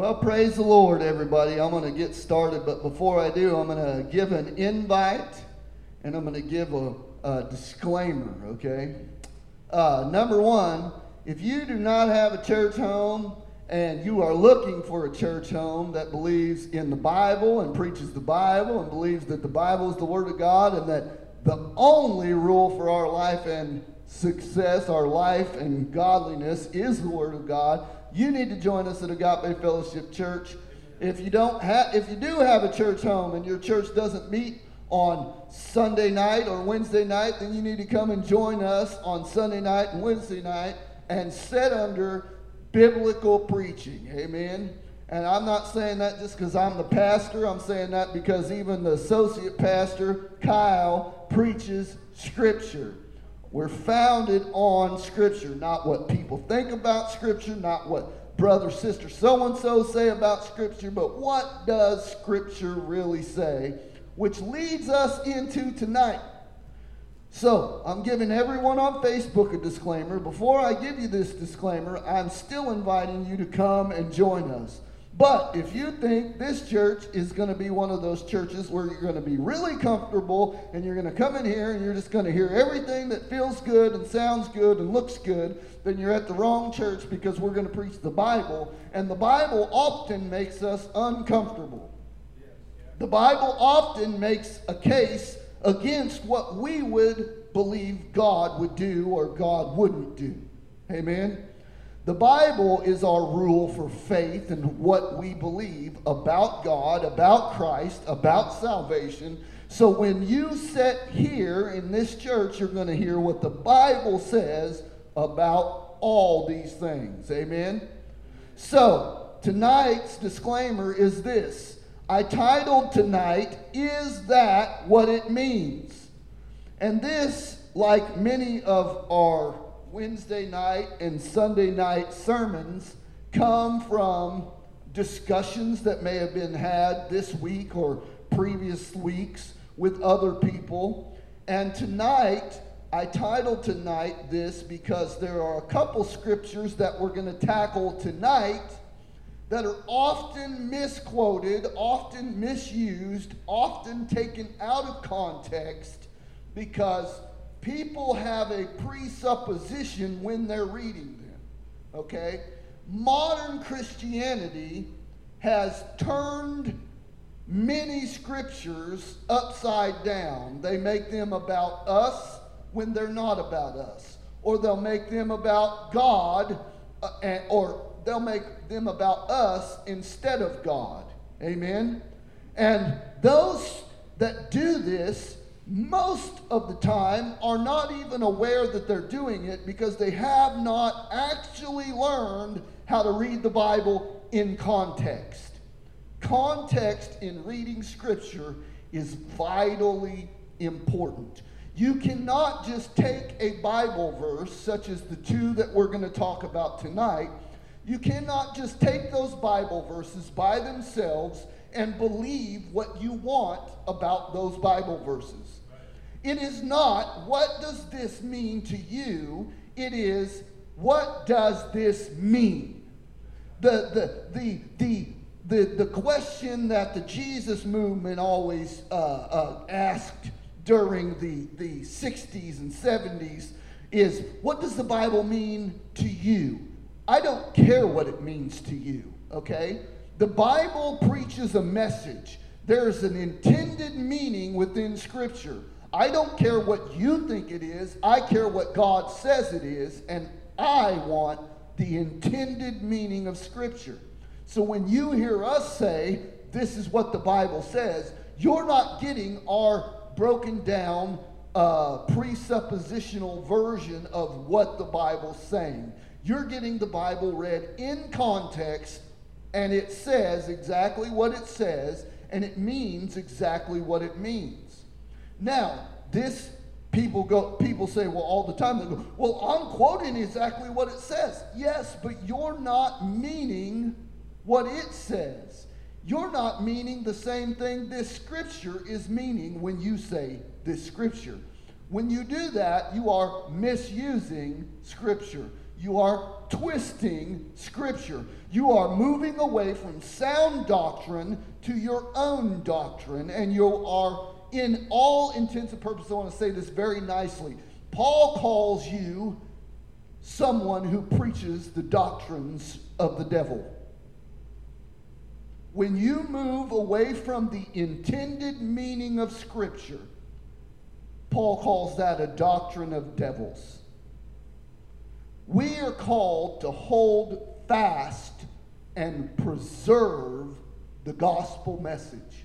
Well, praise the Lord, everybody. I'm going to get started, but before I do, I'm going to give an invite and I'm going to give a, a disclaimer, okay? Uh, number one, if you do not have a church home and you are looking for a church home that believes in the Bible and preaches the Bible and believes that the Bible is the Word of God and that the only rule for our life and success, our life and godliness is the Word of God, you need to join us at Agape Fellowship Church. If you don't have, if you do have a church home and your church doesn't meet on Sunday night or Wednesday night, then you need to come and join us on Sunday night and Wednesday night and sit under biblical preaching. Amen. And I'm not saying that just because I'm the pastor. I'm saying that because even the associate pastor, Kyle, preaches Scripture. We're founded on Scripture, not what people think about Scripture, not what brother, sister, so and so say about Scripture, but what does Scripture really say? Which leads us into tonight. So, I'm giving everyone on Facebook a disclaimer. Before I give you this disclaimer, I'm still inviting you to come and join us. But if you think this church is going to be one of those churches where you're going to be really comfortable and you're going to come in here and you're just going to hear everything that feels good and sounds good and looks good, then you're at the wrong church because we're going to preach the Bible. And the Bible often makes us uncomfortable. The Bible often makes a case against what we would believe God would do or God wouldn't do. Amen. The Bible is our rule for faith and what we believe about God, about Christ, about salvation. So when you sit here in this church, you're going to hear what the Bible says about all these things. Amen. So tonight's disclaimer is this I titled tonight, Is That What It Means? And this, like many of our Wednesday night and Sunday night sermons, come from discussions that may have been had this week or previous weeks with other people. And tonight, I titled tonight this because there are a couple scriptures that we're going to tackle tonight that are often misquoted, often misused, often taken out of context because people have a presupposition when they're reading them. Okay? Modern Christianity has turned many scriptures upside down. They make them about us when they're not about us, or they'll make them about God, uh, or they'll make them about us instead of God. Amen? And those that do this, most of the time, are not even aware that they're doing it because they have not actually learned how to read the Bible in context. Context in reading Scripture is vitally important. You cannot just take a Bible verse, such as the two that we're going to talk about tonight, you cannot just take those Bible verses by themselves and believe what you want about those Bible verses. It is not, what does this mean to you? It is, what does this mean? The, the, the, the, the, the question that the Jesus movement always uh, uh, asked during the, the 60s and 70s is, what does the Bible mean to you? I don't care what it means to you, okay? The Bible preaches a message. There's an intended meaning within Scripture. I don't care what you think it is, I care what God says it is, and I want the intended meaning of Scripture. So when you hear us say, this is what the Bible says, you're not getting our broken down uh, presuppositional version of what the Bible's saying. You're getting the Bible read in context, and it says exactly what it says, and it means exactly what it means. Now, this people go people say well all the time they go well i'm quoting exactly what it says. Yes but you're not meaning what it says. You're not meaning the same thing this scripture is meaning when you say this scripture. When you do that you are misusing scripture. You are twisting Scripture. You are moving away from sound doctrine to your own doctrine, and you are, in all intents and purposes, I want to say this very nicely. Paul calls you someone who preaches the doctrines of the devil. When you move away from the intended meaning of Scripture, Paul calls that a doctrine of devils. We are called to hold fast and preserve the gospel message.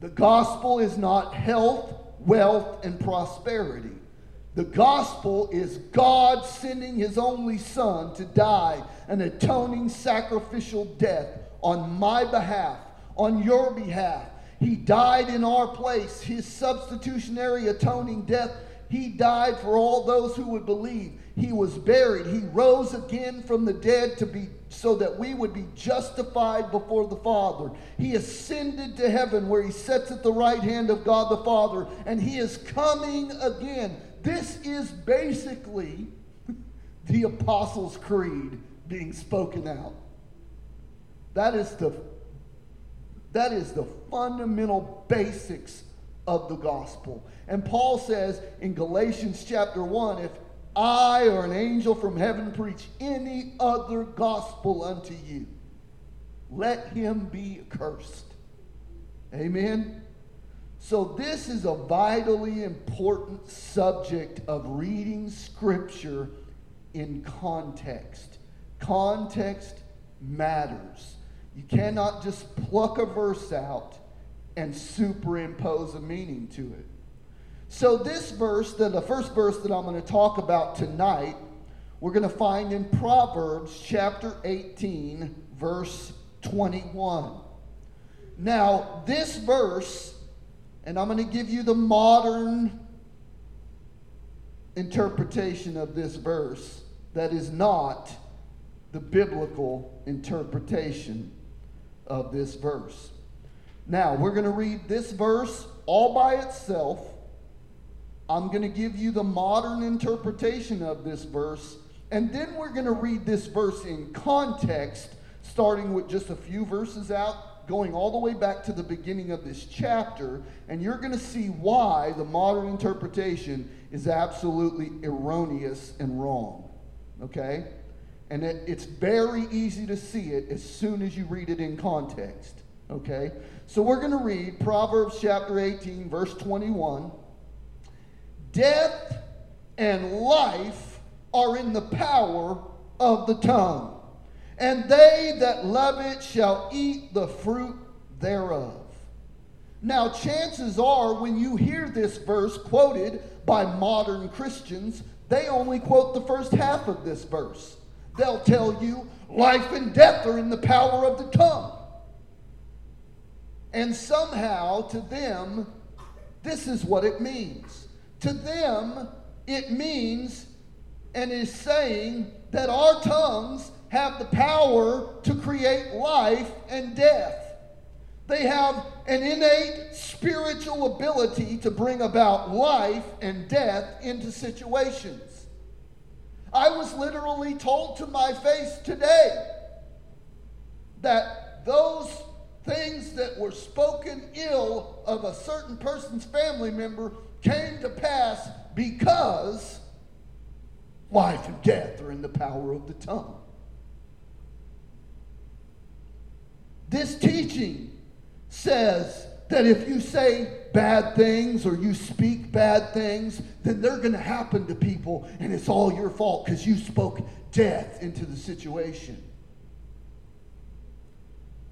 The gospel is not health, wealth, and prosperity. The gospel is God sending his only son to die an atoning sacrificial death on my behalf, on your behalf. He died in our place, his substitutionary atoning death. He died for all those who would believe. He was buried. He rose again from the dead to be so that we would be justified before the Father. He ascended to heaven where he sits at the right hand of God the Father, and he is coming again. This is basically the Apostles' Creed being spoken out. That is the that is the fundamental basics of the gospel. And Paul says in Galatians chapter 1 if I or an angel from heaven preach any other gospel unto you, let him be accursed. Amen. So, this is a vitally important subject of reading Scripture in context. Context matters. You cannot just pluck a verse out and superimpose a meaning to it. So, this verse, the, the first verse that I'm going to talk about tonight, we're going to find in Proverbs chapter 18, verse 21. Now, this verse, and I'm going to give you the modern interpretation of this verse that is not the biblical interpretation of this verse. Now, we're going to read this verse all by itself I'm going to give you the modern interpretation of this verse, and then we're going to read this verse in context, starting with just a few verses out, going all the way back to the beginning of this chapter, and you're going to see why the modern interpretation is absolutely erroneous and wrong. Okay? And it, it's very easy to see it as soon as you read it in context. Okay? So we're going to read Proverbs chapter 18, verse 21. Death and life are in the power of the tongue, and they that love it shall eat the fruit thereof. Now, chances are when you hear this verse quoted by modern Christians, they only quote the first half of this verse. They'll tell you life and death are in the power of the tongue. And somehow, to them, this is what it means. To them, it means and is saying that our tongues have the power to create life and death. They have an innate spiritual ability to bring about life and death into situations. I was literally told to my face today that those things that were spoken ill of a certain person's family member came to pass because life and death are in the power of the tongue. This teaching says that if you say bad things or you speak bad things, then they're going to happen to people and it's all your fault because you spoke death into the situation.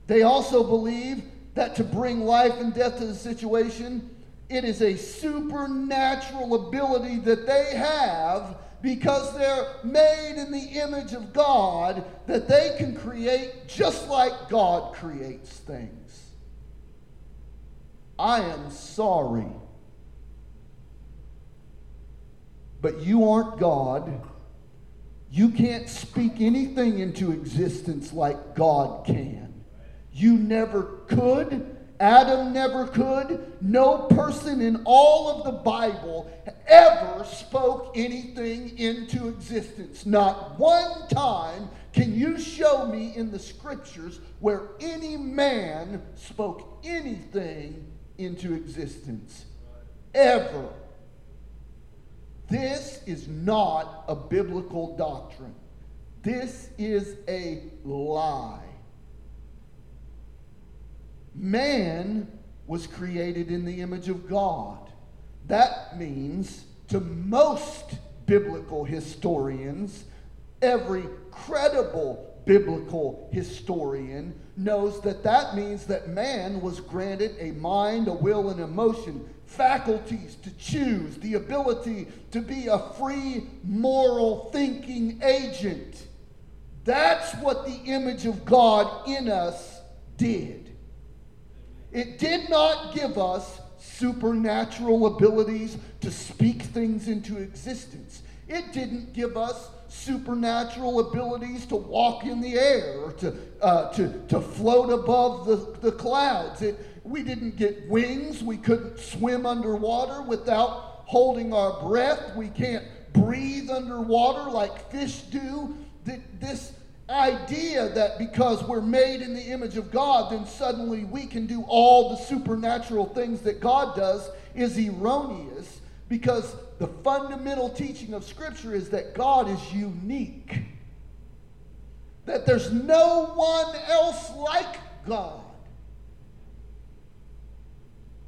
They also believe that to bring life and death to the situation, it is a supernatural ability that they have because they're made in the image of God that they can create just like God creates things. I am sorry. But you aren't God. You can't speak anything into existence like God can. You never could Adam never could. No person in all of the Bible ever spoke anything into existence. Not one time can you show me in the scriptures where any man spoke anything into existence. Ever. This is not a biblical doctrine. This is a lie. Man was created in the image of God. That means, to most biblical historians, every credible biblical historian knows that that means that man was granted a mind, a will, and emotion, faculties to choose, the ability to be a free, moral thinking agent. That's what the image of God in us did. It did not give us supernatural abilities to speak things into existence. It didn't give us supernatural abilities to walk in the air or to, uh, to, to float above the, the clouds. It, we didn't get wings. We couldn't swim underwater without holding our breath. We can't breathe underwater like fish do. This idea that because we're made in the image of God, then suddenly we can do all the supernatural things that God does is erroneous because the fundamental teaching of Scripture is that God is unique, that there's no one else like God.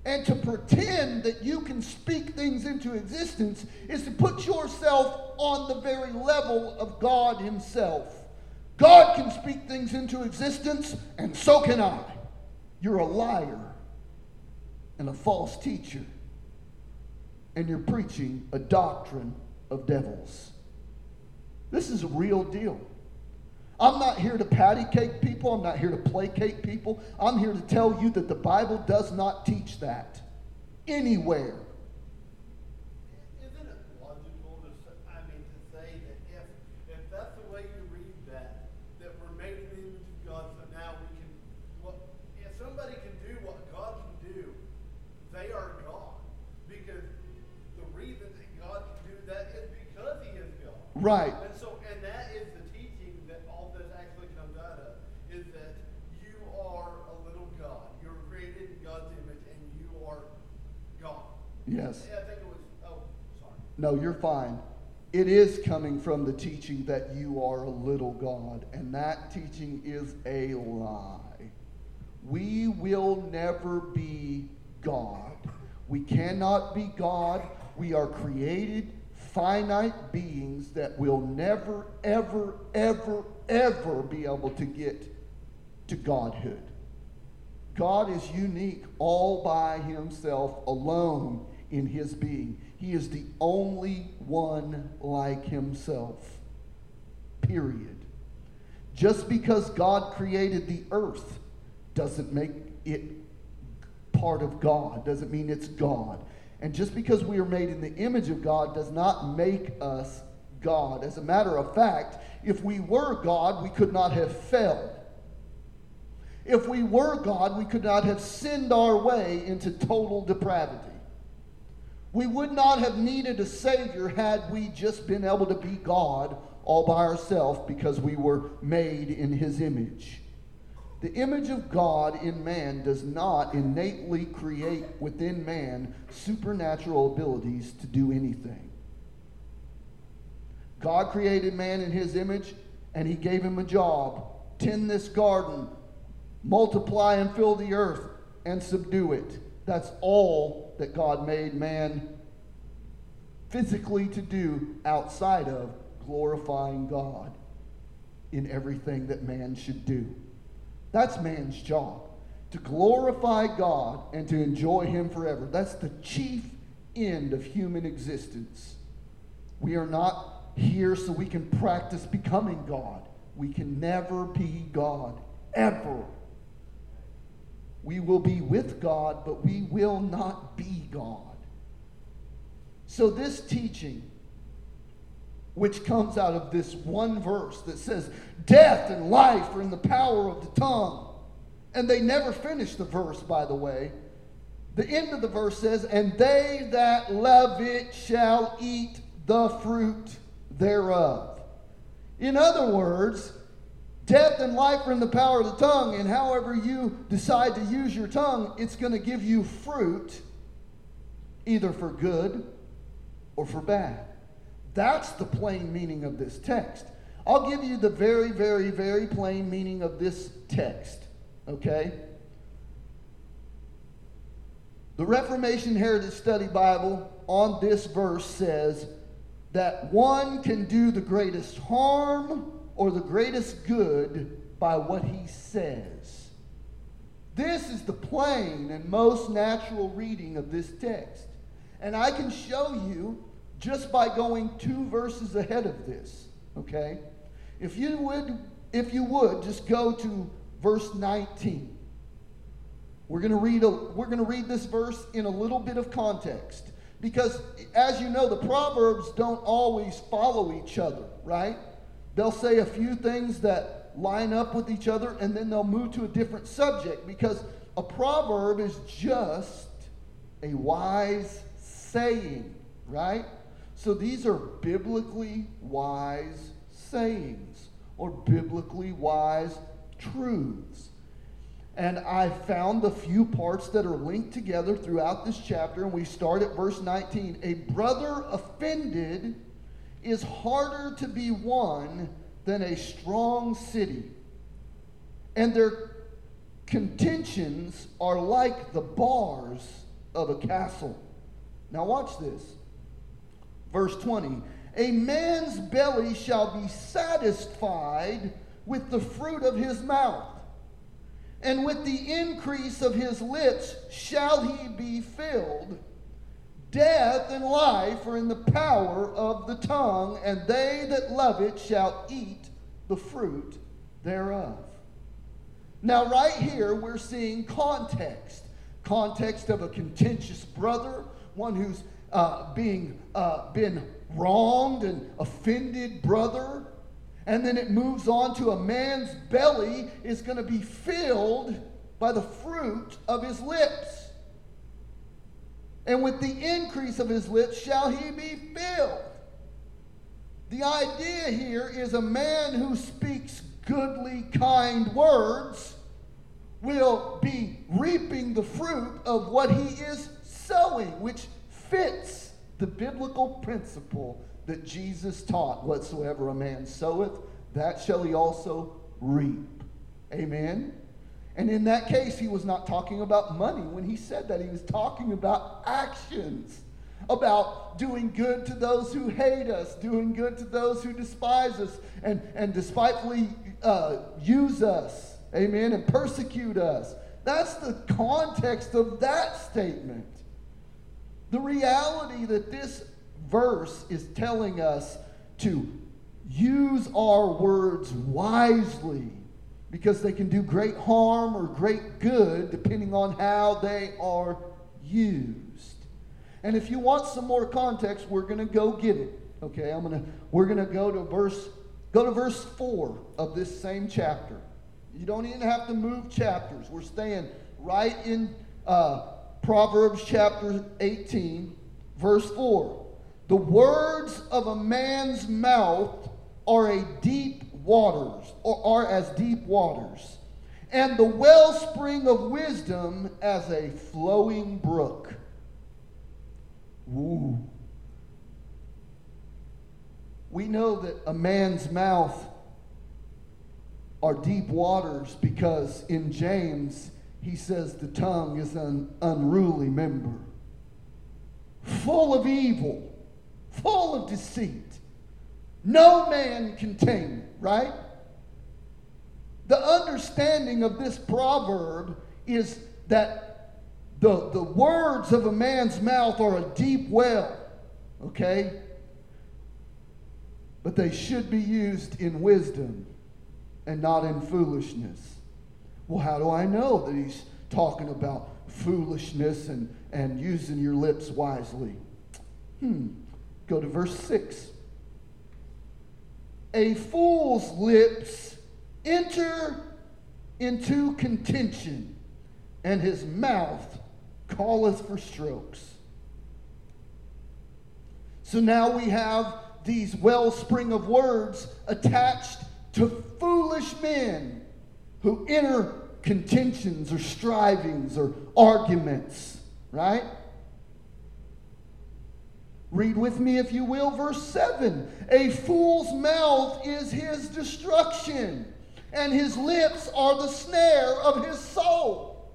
And to pretend that you can speak things into existence is to put yourself on the very level of God Himself. God can speak things into existence, and so can I. You're a liar and a false teacher, and you're preaching a doctrine of devils. This is a real deal. I'm not here to patty cake people. I'm not here to placate people. I'm here to tell you that the Bible does not teach that anywhere. Right. And so, and that is the teaching that all this actually comes out of, is that you are a little God. You're created in God's image, and you are God. Yes. Yeah, I think it was. Oh, sorry. No, you're fine. It is coming from the teaching that you are a little God, and that teaching is a lie. We will never be God. We cannot be God. We are created finite beings that will never, ever, ever, ever be able to get to Godhood. God is unique all by himself, alone in his being. He is the only one like himself. Period. Just because God created the earth doesn't make it part of God, doesn't mean it's God. And just because we are made in the image of God does not make us God. As a matter of fact, if we were God, we could not have failed. If we were God, we could not have sinned our way into total depravity. We would not have needed a Savior had we just been able to be God all by ourselves because we were made in His image. The image of God in man does not innately create within man supernatural abilities to do anything. God created man in his image and he gave him a job tend this garden, multiply and fill the earth, and subdue it. That's all that God made man physically to do outside of glorifying God in everything that man should do. That's man's job to glorify God and to enjoy Him forever. That's the chief end of human existence. We are not here so we can practice becoming God. We can never be God, ever. We will be with God, but we will not be God. So, this teaching which comes out of this one verse that says, Death and life are in the power of the tongue. And they never finish the verse, by the way. The end of the verse says, And they that love it shall eat the fruit thereof. In other words, death and life are in the power of the tongue, and however you decide to use your tongue, it's going to give you fruit, either for good or for bad. That's the plain meaning of this text. I'll give you the very, very, very plain meaning of this text, okay? The Reformation Heritage Study Bible on this verse says that one can do the greatest harm or the greatest good by what he says. This is the plain and most natural reading of this text. And I can show you just by going two verses ahead of this, okay? If you would if you would just go to verse 19. We're going to read a, we're going to read this verse in a little bit of context because as you know the proverbs don't always follow each other, right? They'll say a few things that line up with each other and then they'll move to a different subject because a proverb is just a wise saying, right? So these are biblically wise sayings or biblically wise truths. And I found the few parts that are linked together throughout this chapter, and we start at verse 19. A brother offended is harder to be won than a strong city, and their contentions are like the bars of a castle. Now, watch this. Verse 20 A man's belly shall be satisfied with the fruit of his mouth, and with the increase of his lips shall he be filled. Death and life are in the power of the tongue, and they that love it shall eat the fruit thereof. Now, right here, we're seeing context context of a contentious brother, one who's uh, being uh, been wronged and offended brother. And then it moves on to a man's belly is going to be filled by the fruit of his lips. And with the increase of his lips shall he be filled. The idea here is a man who speaks goodly, kind words will be reaping the fruit of what he is sowing, which fits the biblical principle that Jesus taught whatsoever a man soweth, that shall he also reap. Amen. And in that case, he was not talking about money when he said that. He was talking about actions, about doing good to those who hate us, doing good to those who despise us, and, and despitefully uh, use us. Amen. And persecute us. That's the context of that statement. The reality that this verse is telling us to use our words wisely because they can do great harm or great good depending on how they are used. And if you want some more context, we're going to go get it. Okay, I'm going to we're going to go to verse go to verse 4 of this same chapter. You don't even have to move chapters. We're staying right in uh, Proverbs chapter 18, verse 4. The words of a man's mouth are a deep waters, or are as deep waters, and the wellspring of wisdom as a flowing brook. Ooh. We know that a man's mouth are deep waters because in James he says the tongue is an unruly member, full of evil, full of deceit. No man can tame it, right? The understanding of this proverb is that the, the words of a man's mouth are a deep well, okay? But they should be used in wisdom and not in foolishness. Well, how do I know that he's talking about foolishness and, and using your lips wisely? Hmm. Go to verse 6. A fool's lips enter into contention, and his mouth calleth for strokes. So now we have these wellspring of words attached to foolish men who enter contentions or strivings or arguments, right? Read with me, if you will, verse 7. A fool's mouth is his destruction, and his lips are the snare of his soul.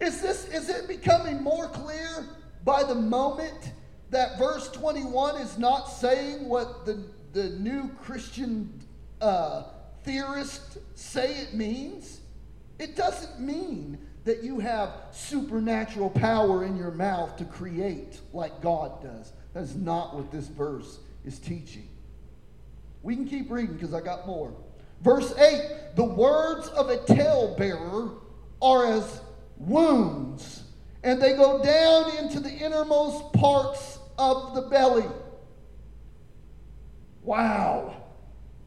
Is, this, is it becoming more clear by the moment that verse 21 is not saying what the, the new Christian uh, theorists say it means? It doesn't mean that you have supernatural power in your mouth to create like God does. That is not what this verse is teaching. We can keep reading because I got more. Verse 8 The words of a talebearer are as wounds, and they go down into the innermost parts of the belly. Wow.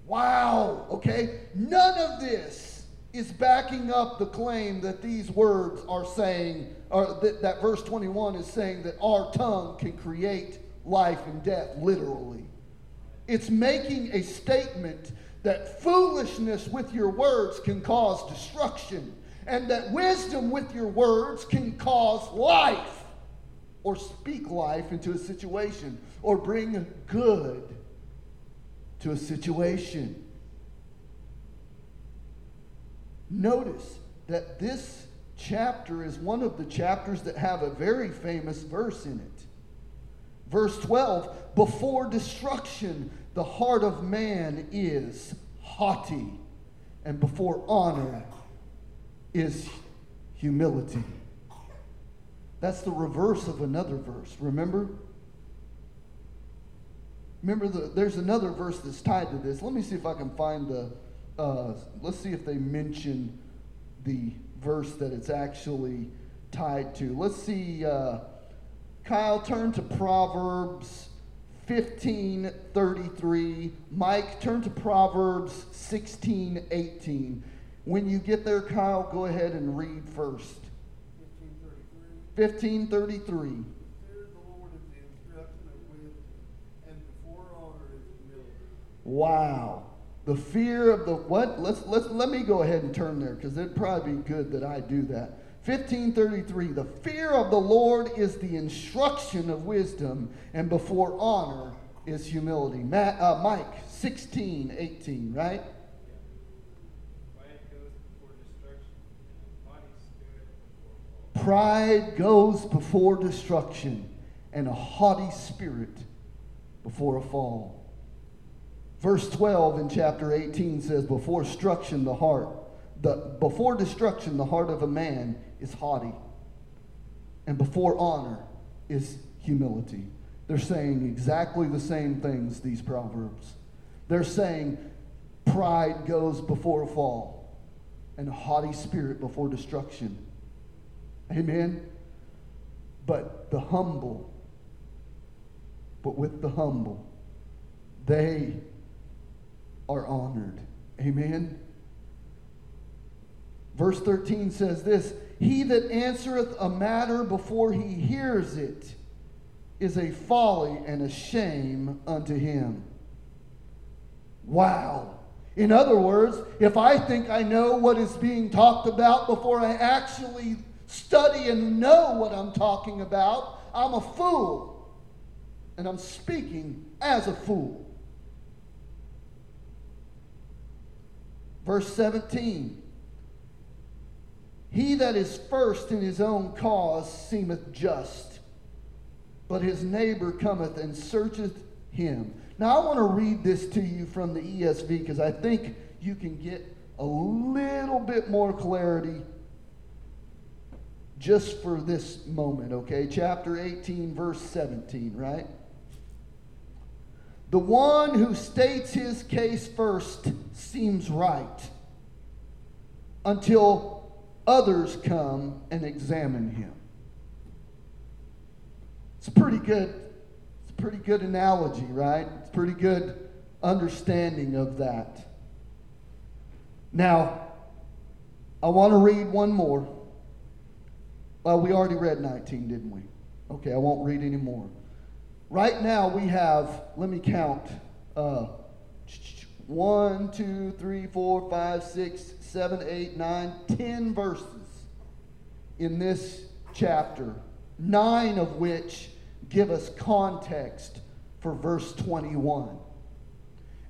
Wow. Okay? None of this is backing up the claim that these words are saying, or that, that verse 21 is saying that our tongue can create life and death, literally. It's making a statement that foolishness with your words can cause destruction, and that wisdom with your words can cause life, or speak life into a situation, or bring good to a situation. Notice that this chapter is one of the chapters that have a very famous verse in it. Verse 12 Before destruction, the heart of man is haughty, and before honor is humility. That's the reverse of another verse, remember? Remember, the, there's another verse that's tied to this. Let me see if I can find the uh, let's see if they mention the verse that it's actually tied to. Let's see. Uh, Kyle, turn to Proverbs 15 33. Mike, turn to Proverbs 16 18. When you get there, Kyle, go ahead and read first. 1533. 1533. Wow the fear of the what? Let's let's let me go ahead and turn there because it'd probably be good that I do that. 1533 The fear of the Lord is the instruction of wisdom, and before honor is humility. Matt, uh, Mike 16, 18, right? Pride goes before destruction, and a haughty spirit before a fall. Verse 12 in chapter 18 says, Before destruction, the heart, the, before destruction, the heart of a man is haughty, and before honor is humility. They're saying exactly the same things, these proverbs. They're saying pride goes before a fall, and a haughty spirit before destruction. Amen? But the humble, but with the humble, they are honored. Amen. Verse 13 says this He that answereth a matter before he hears it is a folly and a shame unto him. Wow. In other words, if I think I know what is being talked about before I actually study and know what I'm talking about, I'm a fool. And I'm speaking as a fool. Verse 17 He that is first in his own cause seemeth just, but his neighbor cometh and searcheth him. Now, I want to read this to you from the ESV because I think you can get a little bit more clarity just for this moment, okay? Chapter 18, verse 17, right? The one who states his case first seems right until others come and examine him. It's a pretty good, it's pretty good analogy, right? It's pretty good understanding of that. Now, I want to read one more. Well, we already read 19, didn't we? Okay, I won't read any more. Right now, we have, let me count, uh, one, two, three, four, five, six, seven, eight, nine, ten verses in this chapter, nine of which give us context for verse 21.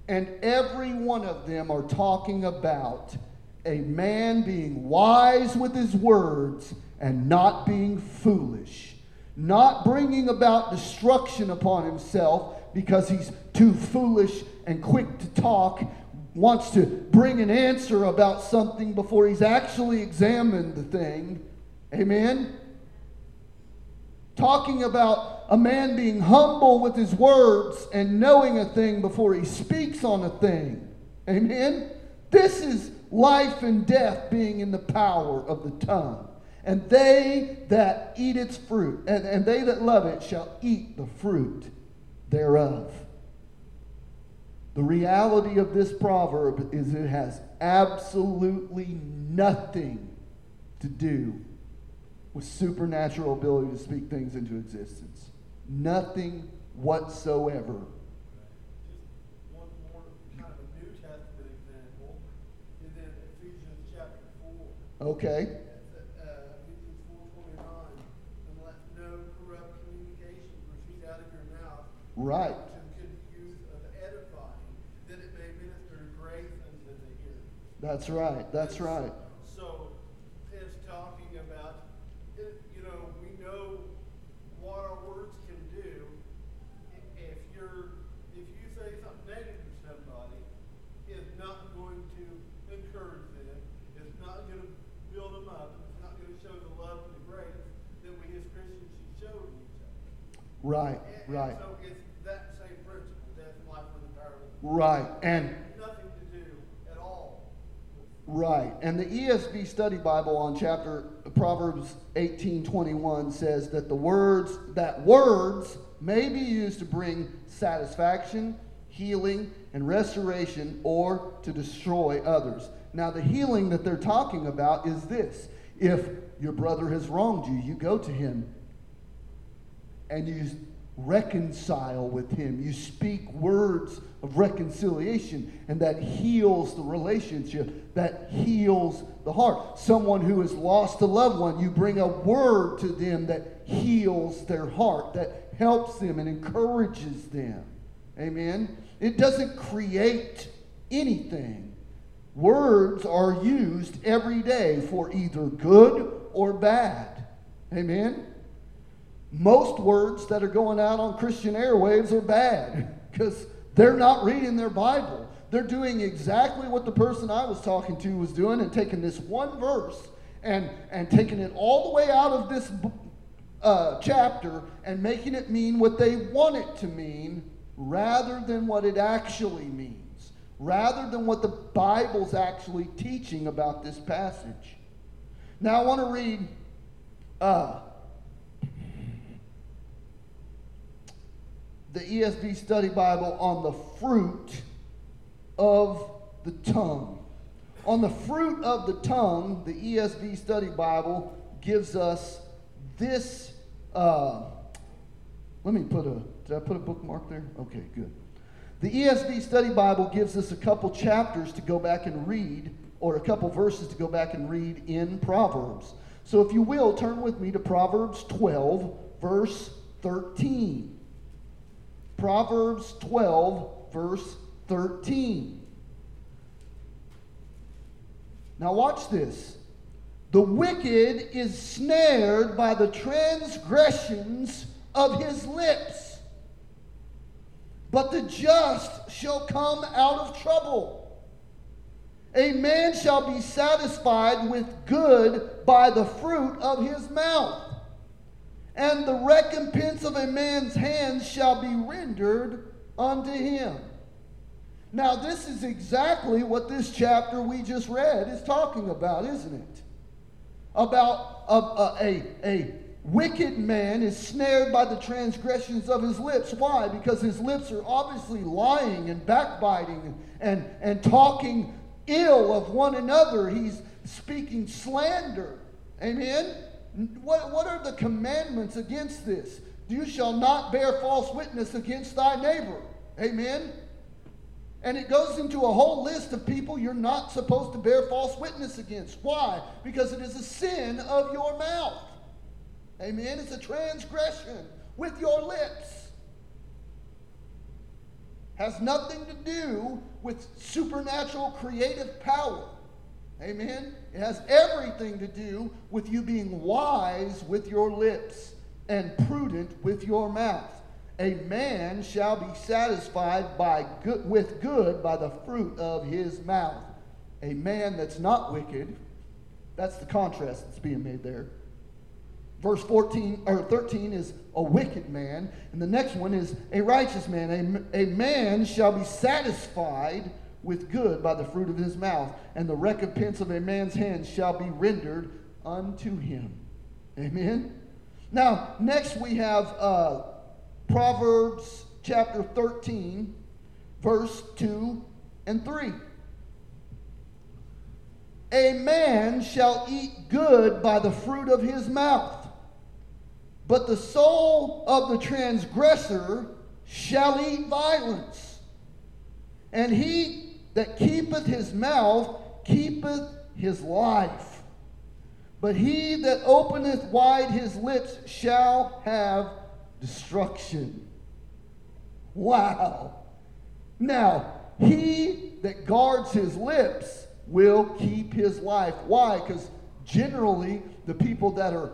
And every one of them are talking about a man being wise with his words and not being foolish, not bringing about destruction upon himself because he's too foolish and quick to talk, wants to bring an answer about something before he's actually examined the thing. Amen? Talking about a man being humble with his words and knowing a thing before he speaks on a thing. Amen? This is life and death being in the power of the tongue. And they that eat its fruit, and, and they that love it, shall eat the fruit thereof. The reality of this proverb is it has absolutely nothing to do with supernatural ability to speak things into existence. Nothing whatsoever. Just hearer. That's right. That's right. So it's talking about, it- you know, we know what our words can do. If you're, if you say something negative to somebody, it's not going to encourage them. It's not going to build them up. It's not going to show the love and the grace that we as Christians should show to each other. Right. And- Right. And so it's that same principle, death and life are in the power of the Right. And Nothing to do at all Right. And the ESV Study Bible on chapter Proverbs 18:21 says that the words that words may be used to bring satisfaction, healing, and restoration or to destroy others. Now the healing that they're talking about is this. If your brother has wronged you, you go to him and you reconcile with him. You speak words of reconciliation, and that heals the relationship, that heals the heart. Someone who has lost a loved one, you bring a word to them that heals their heart, that helps them and encourages them. Amen. It doesn't create anything. Words are used every day for either good or bad. Amen. Most words that are going out on Christian airwaves are bad because they're not reading their Bible. They're doing exactly what the person I was talking to was doing and taking this one verse and, and taking it all the way out of this uh, chapter and making it mean what they want it to mean rather than what it actually means, rather than what the Bible's actually teaching about this passage. Now, I want to read. Uh, the ESV Study Bible on the fruit of the tongue. On the fruit of the tongue, the ESV Study Bible gives us this. Uh, let me put a. Did I put a bookmark there? Okay, good. The ESV Study Bible gives us a couple chapters to go back and read, or a couple verses to go back and read in Proverbs. So, if you will, turn with me to Proverbs 12, verse 13. Proverbs 12, verse 13. Now, watch this. The wicked is snared by the transgressions of his lips, but the just shall come out of trouble. A man shall be satisfied with good by the fruit of his mouth and the recompense of a man's hands shall be rendered unto him. Now, this is exactly what this chapter we just read is talking about, isn't it? About a, a, a, a wicked man is snared by the transgressions of his lips. Why? Because his lips are obviously lying and backbiting and, and talking ill of one another. He's speaking slander. Amen? What, what are the commandments against this? You shall not bear false witness against thy neighbor. Amen? And it goes into a whole list of people you're not supposed to bear false witness against. Why? Because it is a sin of your mouth. Amen? It's a transgression with your lips. Has nothing to do with supernatural creative power. Amen? It has everything to do with you being wise with your lips and prudent with your mouth. A man shall be satisfied by good, with good by the fruit of his mouth. A man that's not wicked, that's the contrast that's being made there. Verse 14 or 13 is a wicked man, and the next one is a righteous man. A, a man shall be satisfied with good by the fruit of his mouth, and the recompense of a man's hand shall be rendered unto him. Amen. Now, next we have uh, Proverbs chapter 13, verse 2 and 3. A man shall eat good by the fruit of his mouth, but the soul of the transgressor shall eat violence. And he that keepeth his mouth keepeth his life. But he that openeth wide his lips shall have destruction. Wow. Now, he that guards his lips will keep his life. Why? Because generally, the people that are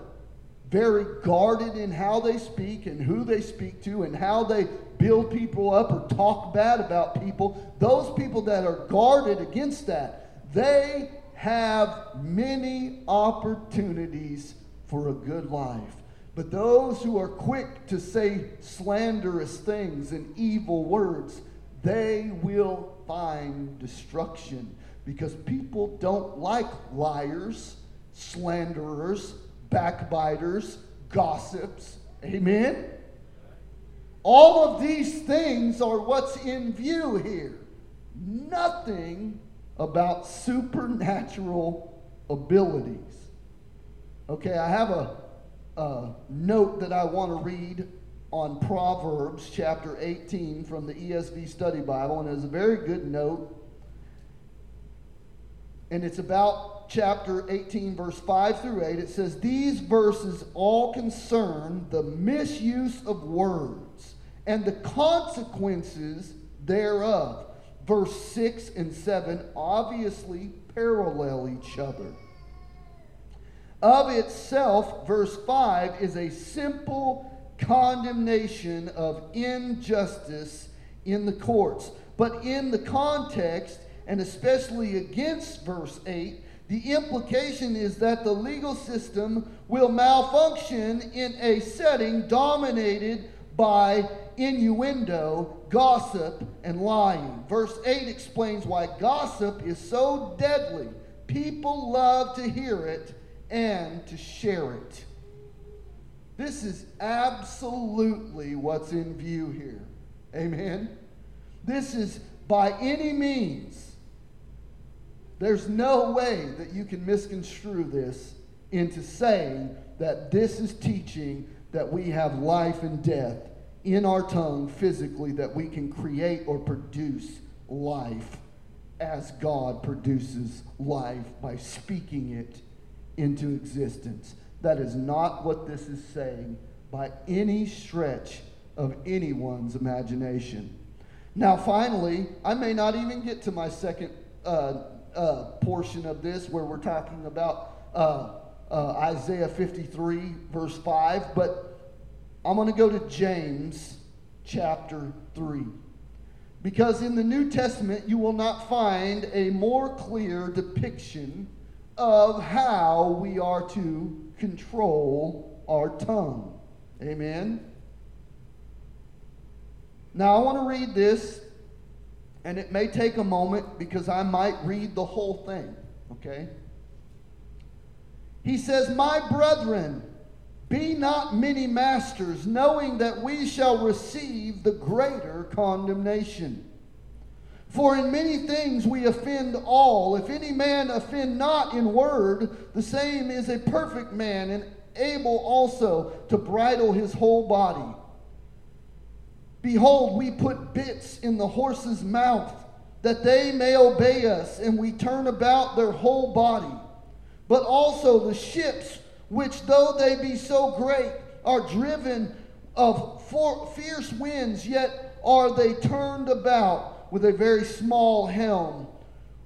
very guarded in how they speak and who they speak to and how they build people up or talk bad about people, those people that are guarded against that, they have many opportunities for a good life. But those who are quick to say slanderous things and evil words, they will find destruction because people don't like liars, slanderers, backbiters, gossips. Amen? All of these things are what's in view here. Nothing about supernatural abilities. Okay, I have a uh, note that I want to read on Proverbs chapter 18 from the ESV Study Bible, and it's a very good note. And it's about chapter 18, verse 5 through 8. It says, These verses all concern the misuse of words and the consequences thereof. Verse 6 and 7 obviously parallel each other of itself, verse 5 is a simple condemnation of injustice in the courts. But in the context, and especially against verse 8, the implication is that the legal system will malfunction in a setting dominated by innuendo, gossip, and lying. Verse 8 explains why gossip is so deadly. People love to hear it and to share it. This is absolutely what's in view here. Amen. This is by any means, there's no way that you can misconstrue this into saying that this is teaching that we have life and death in our tongue physically, that we can create or produce life as God produces life by speaking it into existence. That is not what this is saying by any stretch of anyone's imagination. Now, finally, I may not even get to my second uh, uh, portion of this where we're talking about uh, uh Isaiah 53, verse 5, but I'm going to go to James chapter 3. Because in the New Testament, you will not find a more clear depiction of how we are to control our tongue. Amen. Now, I want to read this, and it may take a moment because I might read the whole thing, okay? He says, My brethren, be not many masters, knowing that we shall receive the greater condemnation. For in many things we offend all. If any man offend not in word, the same is a perfect man, and able also to bridle his whole body. Behold, we put bits in the horse's mouth, that they may obey us, and we turn about their whole body. But also the ships, which though they be so great, are driven of fierce winds, yet are they turned about with a very small helm,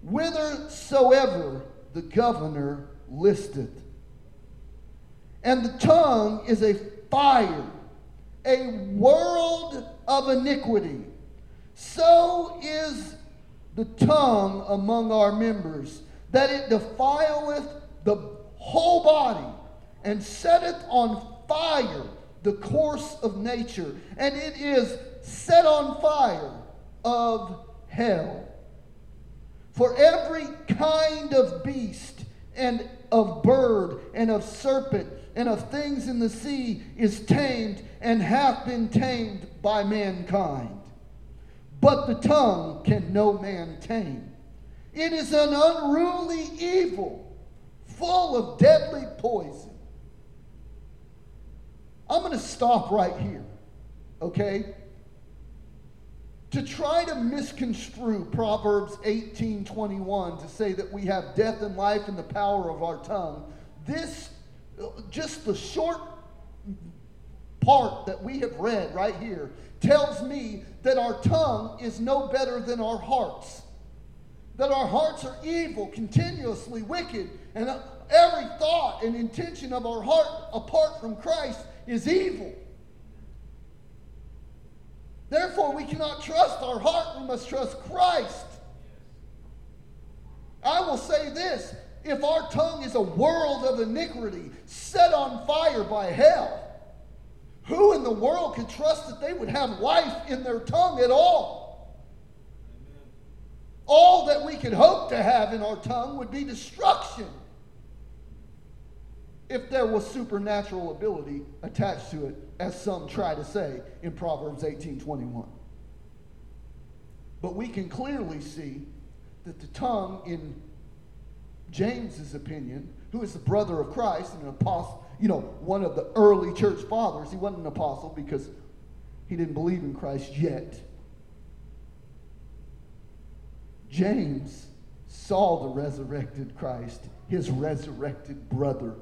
whithersoever the governor listeth. And the tongue is a fire, a world of iniquity. So is the tongue among our members, that it defileth the whole body, and setteth on fire the course of nature, and it is set on fire of hell. For every kind of beast and of bird and of serpent and of things in the sea is tamed and hath been tamed by mankind. But the tongue can no man tame. It is an unruly evil, full of deadly poison. I'm going to stop right here, okay? to try to misconstrue Proverbs 18:21 to say that we have death and life in the power of our tongue, this just the short part that we have read right here tells me that our tongue is no better than our hearts. That our hearts are evil, continuously wicked, and every thought and intention of our heart apart from Christ is evil. Therefore, we cannot trust our heart, we must trust Christ. I will say this if our tongue is a world of iniquity set on fire by hell, who in the world could trust that they would have life in their tongue at all? All that we could hope to have in our tongue would be destruction if there was supernatural ability attached to it, as some try to say in Proverbs 18:21. But we can clearly see that the tongue, in James's opinion, who is the brother of Christ and an apostle, you know, one of the early church fathers, he wasn't an apostle because he didn't believe in Christ yet. James saw the resurrected Christ, his resurrected brother.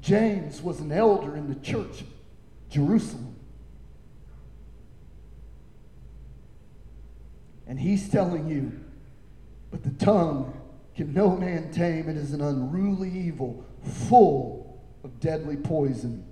James was an elder in the church, Jerusalem. And he's telling you, but the tongue can no man tame. It is an unruly evil, full of deadly poison.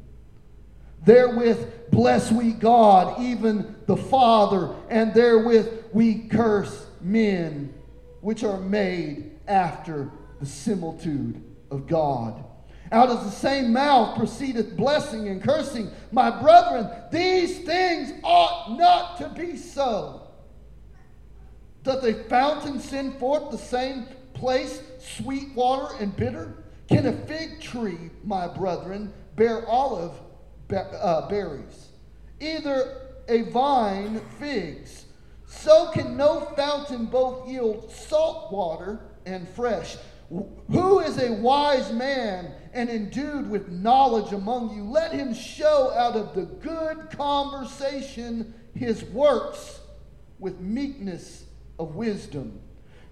Therewith bless we God, even the Father, and therewith we curse men, which are made after the similitude of God. Out of the same mouth proceedeth blessing and cursing. My brethren, these things ought not to be so. Doth a fountain send forth the same place sweet water and bitter? Can a fig tree, my brethren, bear olive uh, berries? Either a vine figs. So can no fountain both yield salt water and fresh. Who is a wise man and endued with knowledge among you? Let him show out of the good conversation his works with meekness of wisdom.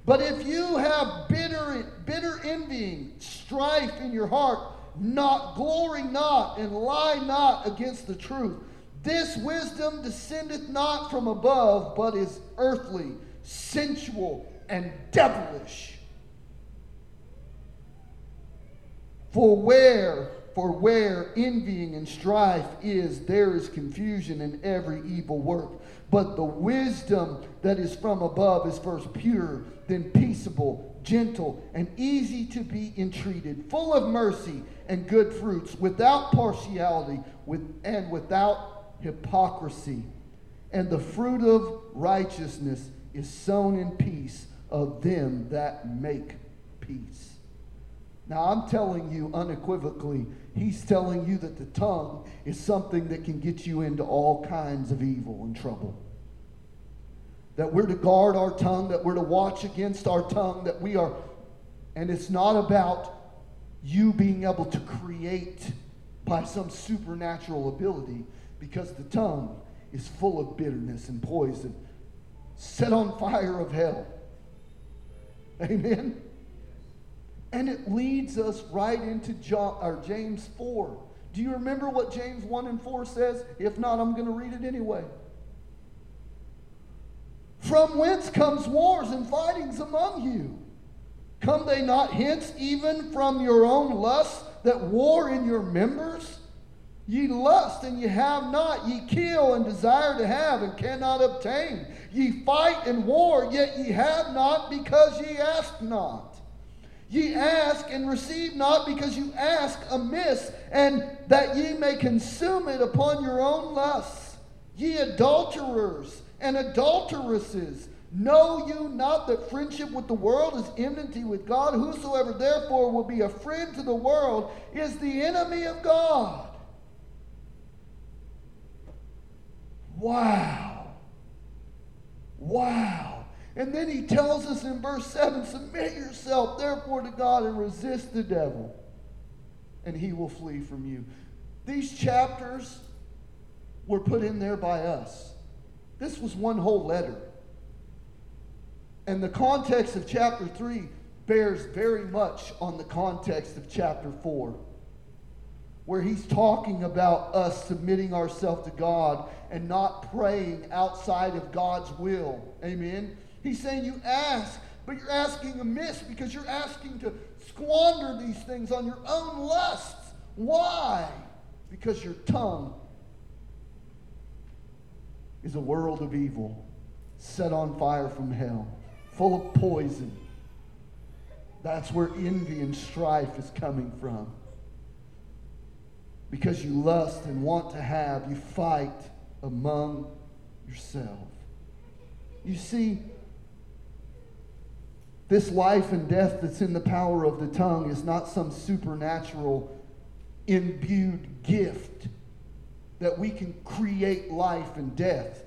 But if you have bitter, bitter envying, strife in your heart, not glory not and lie not against the truth. This wisdom descendeth not from above, but is earthly, sensual, and devilish. For where, for where envying and strife is, there is confusion in every evil work. But the wisdom that is from above is first pure, then peaceable, gentle, and easy to be entreated, full of mercy and good fruits, without partiality with, and without hypocrisy. And the fruit of righteousness is sown in peace of them that make peace. Now, I'm telling you unequivocally, he's telling you that the tongue is something that can get you into all kinds of evil and trouble. that we're to guard our tongue, that we're to watch against our tongue, that we are, and it's not about you being able to create by some supernatural ability because the tongue is full of bitterness and poison, set on fire of hell. Amen. And it leads us right into John, or James 4. Do you remember what James 1 and 4 says? If not, I'm going to read it anyway. From whence comes wars and fightings among you? Come they not hence even from your own lusts that war in your members? Ye lust and ye have not, ye kill and desire to have and cannot obtain. Ye fight and war, yet ye have not because ye ask not. Ye ask and receive not because you ask amiss, and that ye may consume it upon your own lusts. Ye adulterers and adulteresses, know you not that friendship with the world is enmity with God? Whosoever therefore will be a friend to the world is the enemy of God. Wow. Wow. And then he tells us in verse 7 Submit yourself therefore to God and resist the devil, and he will flee from you. These chapters were put in there by us. This was one whole letter. And the context of chapter 3 bears very much on the context of chapter 4 where he's talking about us submitting ourselves to God and not praying outside of God's will. Amen. He's saying you ask, but you're asking amiss because you're asking to squander these things on your own lusts. Why? Because your tongue is a world of evil set on fire from hell, full of poison. That's where envy and strife is coming from because you lust and want to have, you fight among yourself. You see, this life and death that's in the power of the tongue is not some supernatural imbued gift that we can create life and death.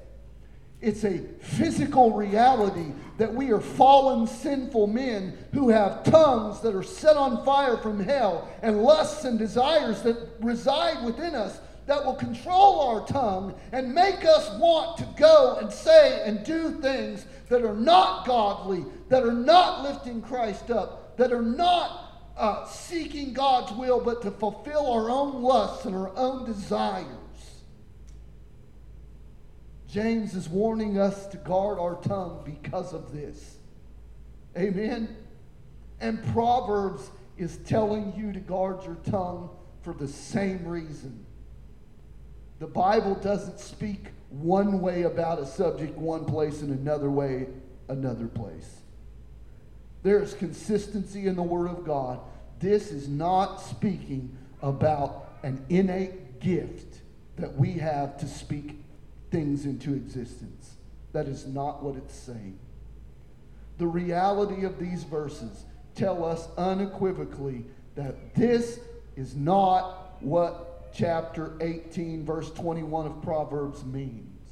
It's a physical reality that we are fallen, sinful men who have tongues that are set on fire from hell and lusts and desires that reside within us that will control our tongue and make us want to go and say and do things that are not godly, that are not lifting Christ up, that are not uh, seeking God's will, but to fulfill our own lusts and our own desires. James is warning us to guard our tongue because of this. Amen. And Proverbs is telling you to guard your tongue for the same reason. The Bible doesn't speak one way about a subject one place and another way another place. There is consistency in the Word of God. This is not speaking about an innate gift that we have to speak things into existence. That is not what it's saying. The reality of these verses tell us unequivocally that this is not what chapter 18, verse 21 of Proverbs means,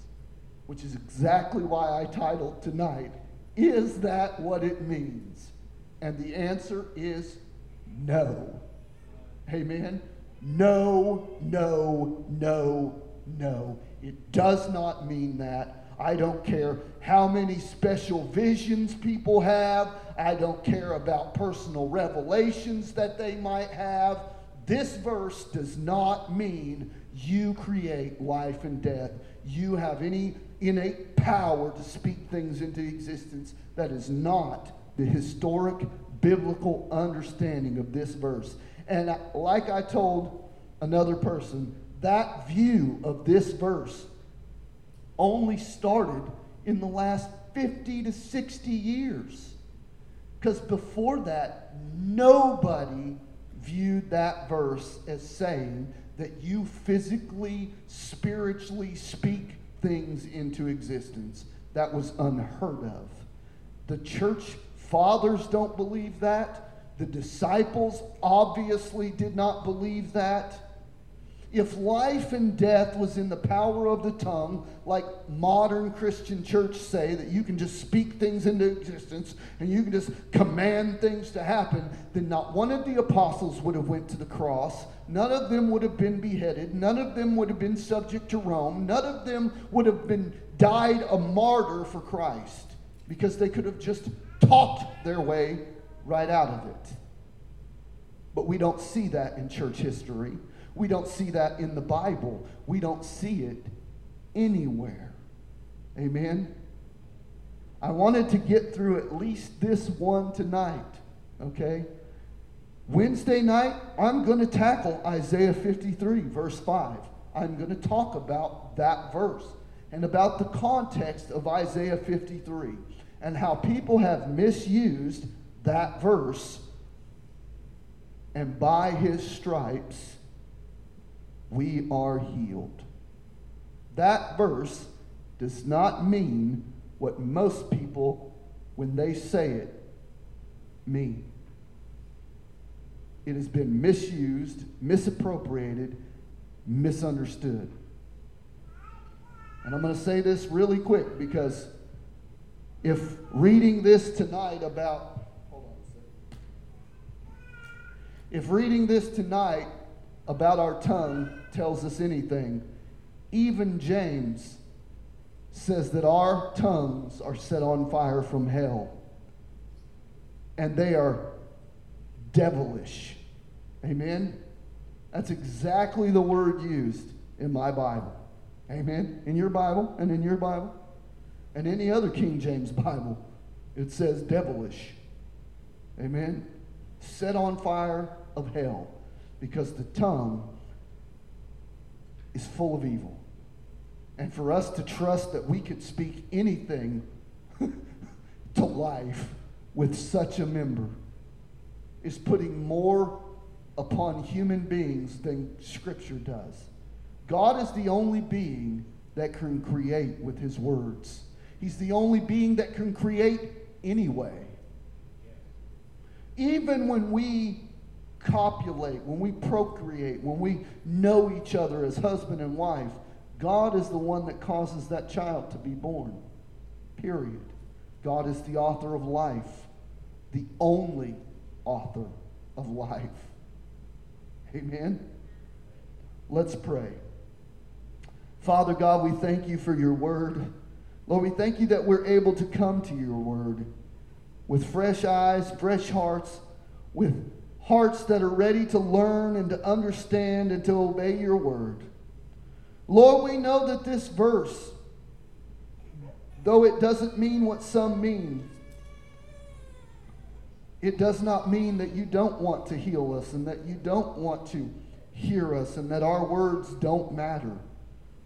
which is exactly why I titled tonight, Is That What It Means? And the answer is no. Amen? No, no, no, no. It does not mean that. I don't care how many special visions people have. I don't care about personal revelations that they might have. This verse does not mean you create life and death. You have any innate power to speak things into existence. That is not the historic biblical understanding of this verse. And like I told another person, that view of this verse only started in the last 50 to 60 years. Because before that, nobody viewed that verse as saying that you physically, spiritually speak things into existence. That was unheard of. The church fathers don't believe that. The disciples obviously did not believe that. If life and death was in the power of the tongue, like modern Christian church say, that you can just speak things into existence and you can just command things to happen, then not one of the apostles would have went to the cross. None of them would have been beheaded. None of them would have been subject to Rome. None of them would have been died a martyr for Christ because they could have just talked their way right out of it. But we don't see that in church history. We don't see that in the Bible. We don't see it anywhere. Amen? I wanted to get through at least this one tonight, okay? Wednesday night, I'm going to tackle Isaiah 53, verse 5. I'm going to talk about that verse and about the context of Isaiah 53 and how people have misused that verse. And by his stripes, we are healed. That verse does not mean what most people, when they say it, mean. It has been misused, misappropriated, misunderstood. And I'm going to say this really quick because if reading this tonight about, hold on a second. If reading this tonight about our tongue tells us anything, even James says that our tongues are set on fire from hell and they are devilish. Amen? That's exactly the word used in my Bible. Amen? In your Bible and in your Bible and any other King James Bible, it says devilish. Amen? Set on fire of hell because the tongue is full of evil. And for us to trust that we could speak anything to life with such a member is putting more upon human beings than Scripture does. God is the only being that can create with his words. He's the only being that can create anyway. Even when we copulate, when we procreate, when we know each other as husband and wife, God is the one that causes that child to be born. Period. God is the author of life, the only author of life. Amen. Let's pray. Father God, we thank you for your word. Lord, we thank you that we're able to come to your word with fresh eyes, fresh hearts, with hearts that are ready to learn and to understand and to obey your word. Lord, we know that this verse, though it doesn't mean what some mean, it does not mean that you don't want to heal us and that you don't want to hear us and that our words don't matter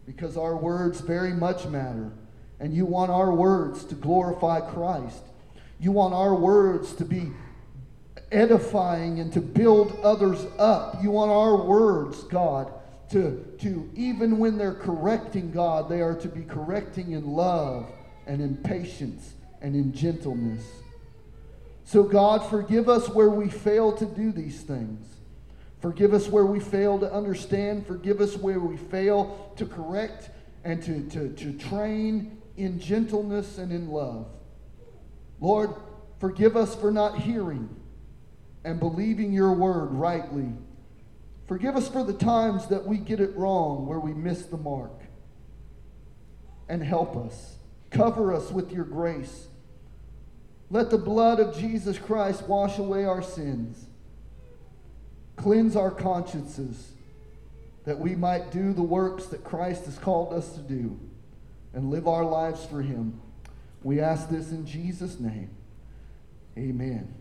because our words very much matter. And you want our words to glorify Christ. You want our words to be edifying and to build others up. You want our words, God, to, to even when they're correcting God, they are to be correcting in love and in patience and in gentleness. So, God, forgive us where we fail to do these things. Forgive us where we fail to understand. Forgive us where we fail to correct and to, to, to train in gentleness and in love. Lord, forgive us for not hearing and believing your word rightly. Forgive us for the times that we get it wrong, where we miss the mark. And help us. Cover us with your grace. Let the blood of Jesus Christ wash away our sins. Cleanse our consciences that we might do the works that Christ has called us to do and live our lives for Him. We ask this in Jesus' name. Amen.